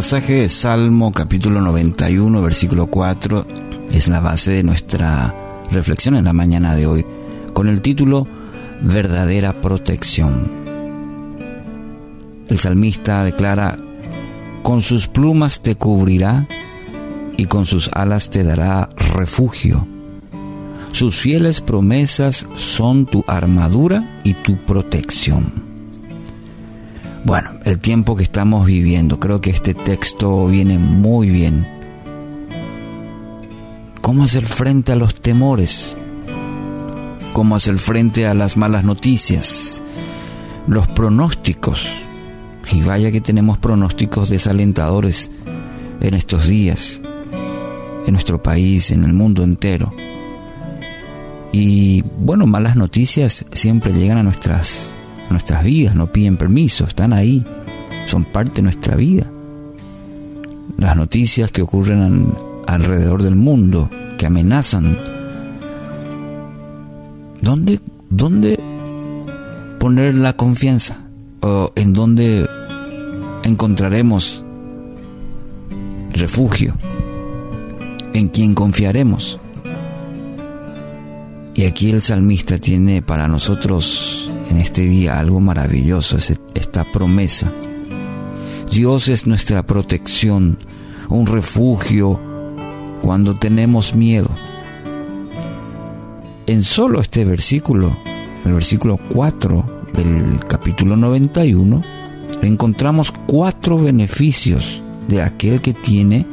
pasaje de Salmo capítulo 91, versículo 4 es la base de nuestra reflexión en la mañana de hoy, con el título Verdadera protección. El salmista declara, con sus plumas te cubrirá y con sus alas te dará refugio. Sus fieles promesas son tu armadura y tu protección. Bueno, el tiempo que estamos viviendo, creo que este texto viene muy bien. ¿Cómo hacer frente a los temores? ¿Cómo hacer frente a las malas noticias? Los pronósticos. Y vaya que tenemos pronósticos desalentadores en estos días, en nuestro país, en el mundo entero. Y bueno, malas noticias siempre llegan a nuestras nuestras vidas, no piden permiso, están ahí, son parte de nuestra vida. Las noticias que ocurren alrededor del mundo, que amenazan. ¿Dónde, dónde poner la confianza? ¿O en dónde encontraremos refugio? ¿En quién confiaremos? Y aquí el salmista tiene para nosotros en este día algo maravilloso, es esta promesa. Dios es nuestra protección, un refugio cuando tenemos miedo. En solo este versículo, el versículo 4 del capítulo 91, encontramos cuatro beneficios de aquel que tiene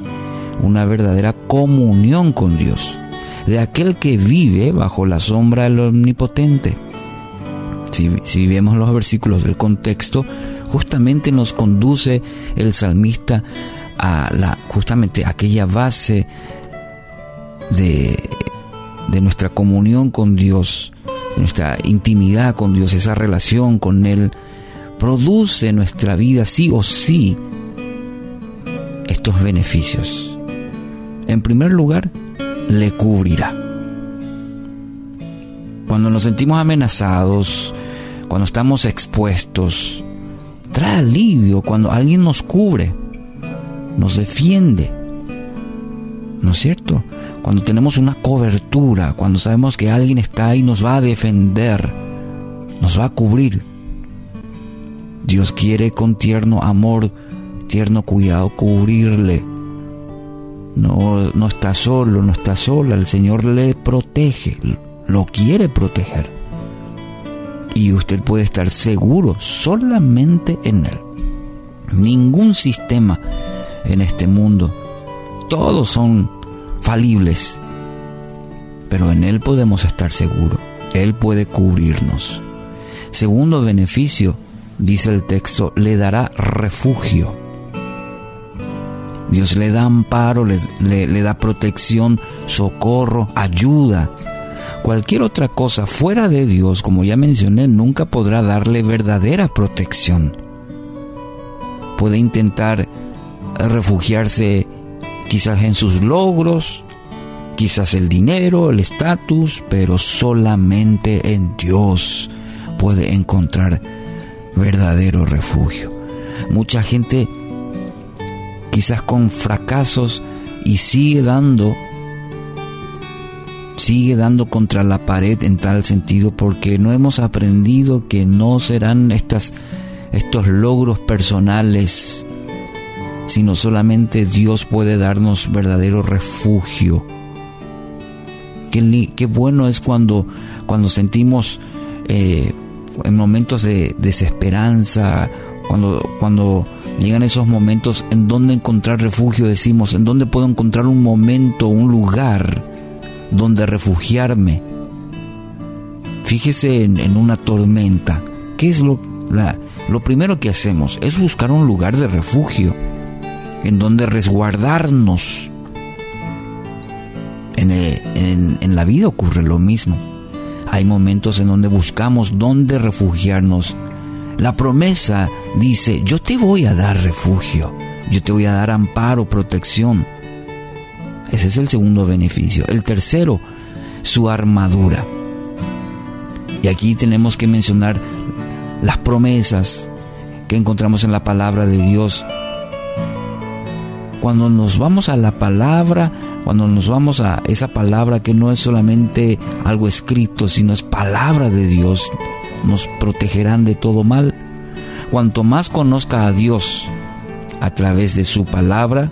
una verdadera comunión con Dios, de aquel que vive bajo la sombra del Omnipotente si, vemos los versículos del contexto, justamente nos conduce el salmista a la, justamente aquella base de, de nuestra comunión con Dios, de nuestra intimidad con Dios, esa relación con Él, produce en nuestra vida sí o sí estos beneficios. En primer lugar, le cubrirá. Cuando nos sentimos amenazados, cuando estamos expuestos. Trae alivio cuando alguien nos cubre, nos defiende. ¿No es cierto? Cuando tenemos una cobertura, cuando sabemos que alguien está ahí, nos va a defender, nos va a cubrir. Dios quiere con tierno amor, tierno cuidado cubrirle. No, no está solo, no está sola, el Señor le protege, lo quiere proteger y usted puede estar seguro solamente en Él. Ningún sistema en este mundo, todos son falibles, pero en Él podemos estar seguros. Él puede cubrirnos. Segundo beneficio, dice el texto, le dará refugio. Dios le da amparo, le, le da protección, socorro, ayuda Cualquier otra cosa fuera de Dios, como ya mencioné, nunca podrá darle verdadera protección. Puede intentar refugiarse quizás en sus logros, quizás el dinero, el estatus, pero solamente en Dios puede encontrar verdadero refugio. Mucha gente quizás con fracasos y sigue dando sigue dando contra la pared en tal sentido porque no hemos aprendido que no serán estas, estos logros personales, sino solamente Dios puede darnos verdadero refugio. Qué, qué bueno es cuando, cuando sentimos eh, en momentos de desesperanza, cuando, cuando llegan esos momentos en donde encontrar refugio, decimos, en donde puedo encontrar un momento, un lugar donde refugiarme. Fíjese en, una tormenta. ¿Qué es lo, lo primero que hacemos? Es buscar un lugar de refugio en donde resguardarnos. En, en, en, la vida ocurre lo mismo. Hay momentos en donde buscamos dónde refugiarnos. La promesa dice, yo te voy a dar refugio, yo te voy a dar amparo, protección. Ese es el segundo beneficio. El tercero, su armadura. Y aquí tenemos que mencionar las promesas que encontramos en la palabra de Dios. Cuando nos vamos a la palabra, cuando nos vamos a esa palabra que no es solamente algo escrito, sino es palabra de Dios, nos protegerán de todo mal. Cuanto más conozca a Dios a través de su palabra,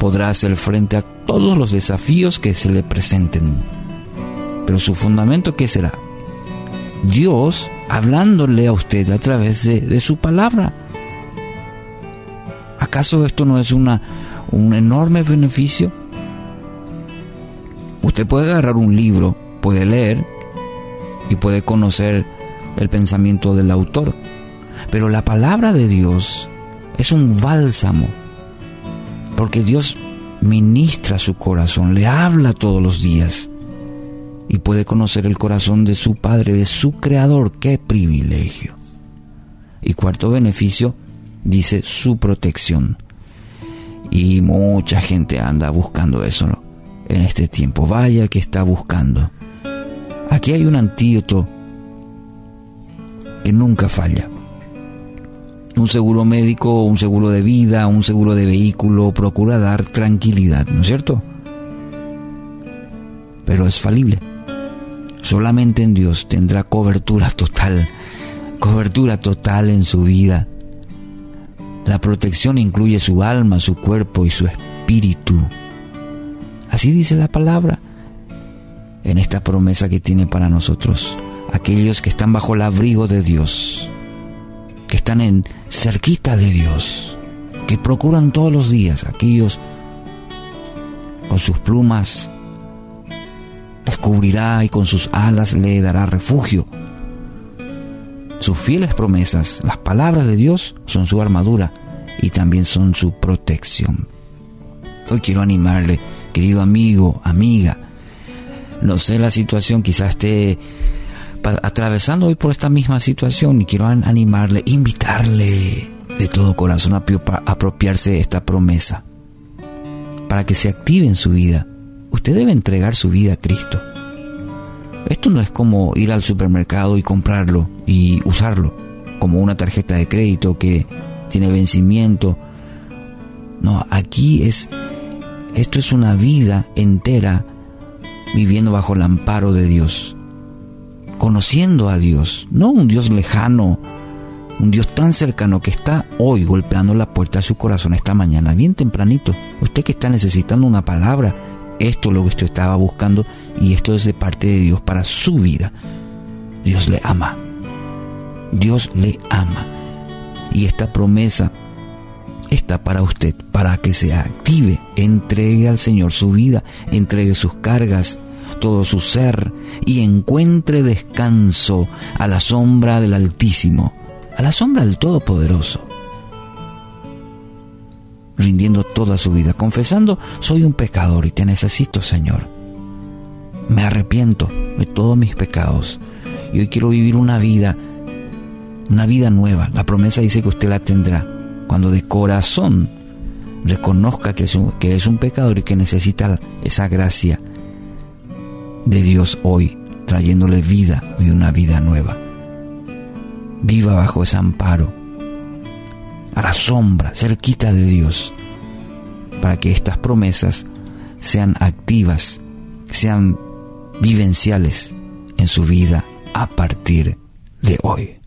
podrá hacer frente a todos los desafíos que se le presenten. Pero su fundamento, ¿qué será? Dios hablándole a usted a través de, su palabra. ¿Acaso esto no es una, un enorme beneficio? Usted puede agarrar un libro, puede leer y puede conocer el pensamiento del autor, pero la palabra de Dios es un bálsamo, porque Dios ministra su corazón, le habla todos los días y puede conocer el corazón de su Padre, de su Creador. ¡Qué privilegio! Y cuarto beneficio, dice su protección. Y mucha gente anda buscando eso en este tiempo. Vaya que está buscando. Aquí hay un antídoto que nunca falla. Un seguro médico, un seguro de vida, un seguro de vehículo procura dar tranquilidad, ¿no es cierto? Pero es falible. Solamente en Dios tendrá cobertura total, cobertura total en su vida. La protección incluye su alma, su cuerpo y su espíritu. Así dice la palabra en esta promesa que tiene para nosotros, aquellos que están bajo el abrigo de Dios, que están en cerquita de Dios, que procuran todos los días, aquellos con sus plumas cubrirá y con sus alas le dará refugio. Sus fieles promesas, las palabras de Dios, son su armadura y también son su protección. Hoy quiero animarle, querido amigo, amiga. No sé la situación, quizás esté atravesando hoy por esta misma situación y quiero animarle, invitarle de todo corazón a apropiarse de esta promesa para que se active en su vida usted debe entregar su vida a Cristo. Esto no es como ir al supermercado y comprarlo y usarlo, como una tarjeta de crédito que tiene vencimiento. No, aquí es, esto es una vida entera viviendo bajo el amparo de Dios, conociendo a Dios, no un Dios lejano, un Dios tan cercano que está hoy golpeando la puerta de su corazón esta mañana, bien tempranito. Usted que está necesitando una palabra, esto es lo que usted estaba buscando y esto es de parte de Dios para su vida. Dios le ama. Dios le ama. Y esta promesa está para usted, para que se active, entregue al Señor su vida, entregue sus cargas, todo su ser y encuentre descanso a la sombra del Altísimo, a la sombra del Todopoderoso rindiendo toda su vida, confesando, soy un pecador y te necesito, Señor. Me arrepiento de todos mis pecados y hoy quiero vivir una vida, una vida nueva. La promesa dice que usted la tendrá cuando de corazón reconozca que es un, que es un pecador y que necesita esa gracia de Dios hoy, trayéndole vida y una vida nueva. Viva bajo ese amparo a la sombra, cerquita de Dios, para que estas promesas sean activas, sean vivenciales en su vida a partir de hoy.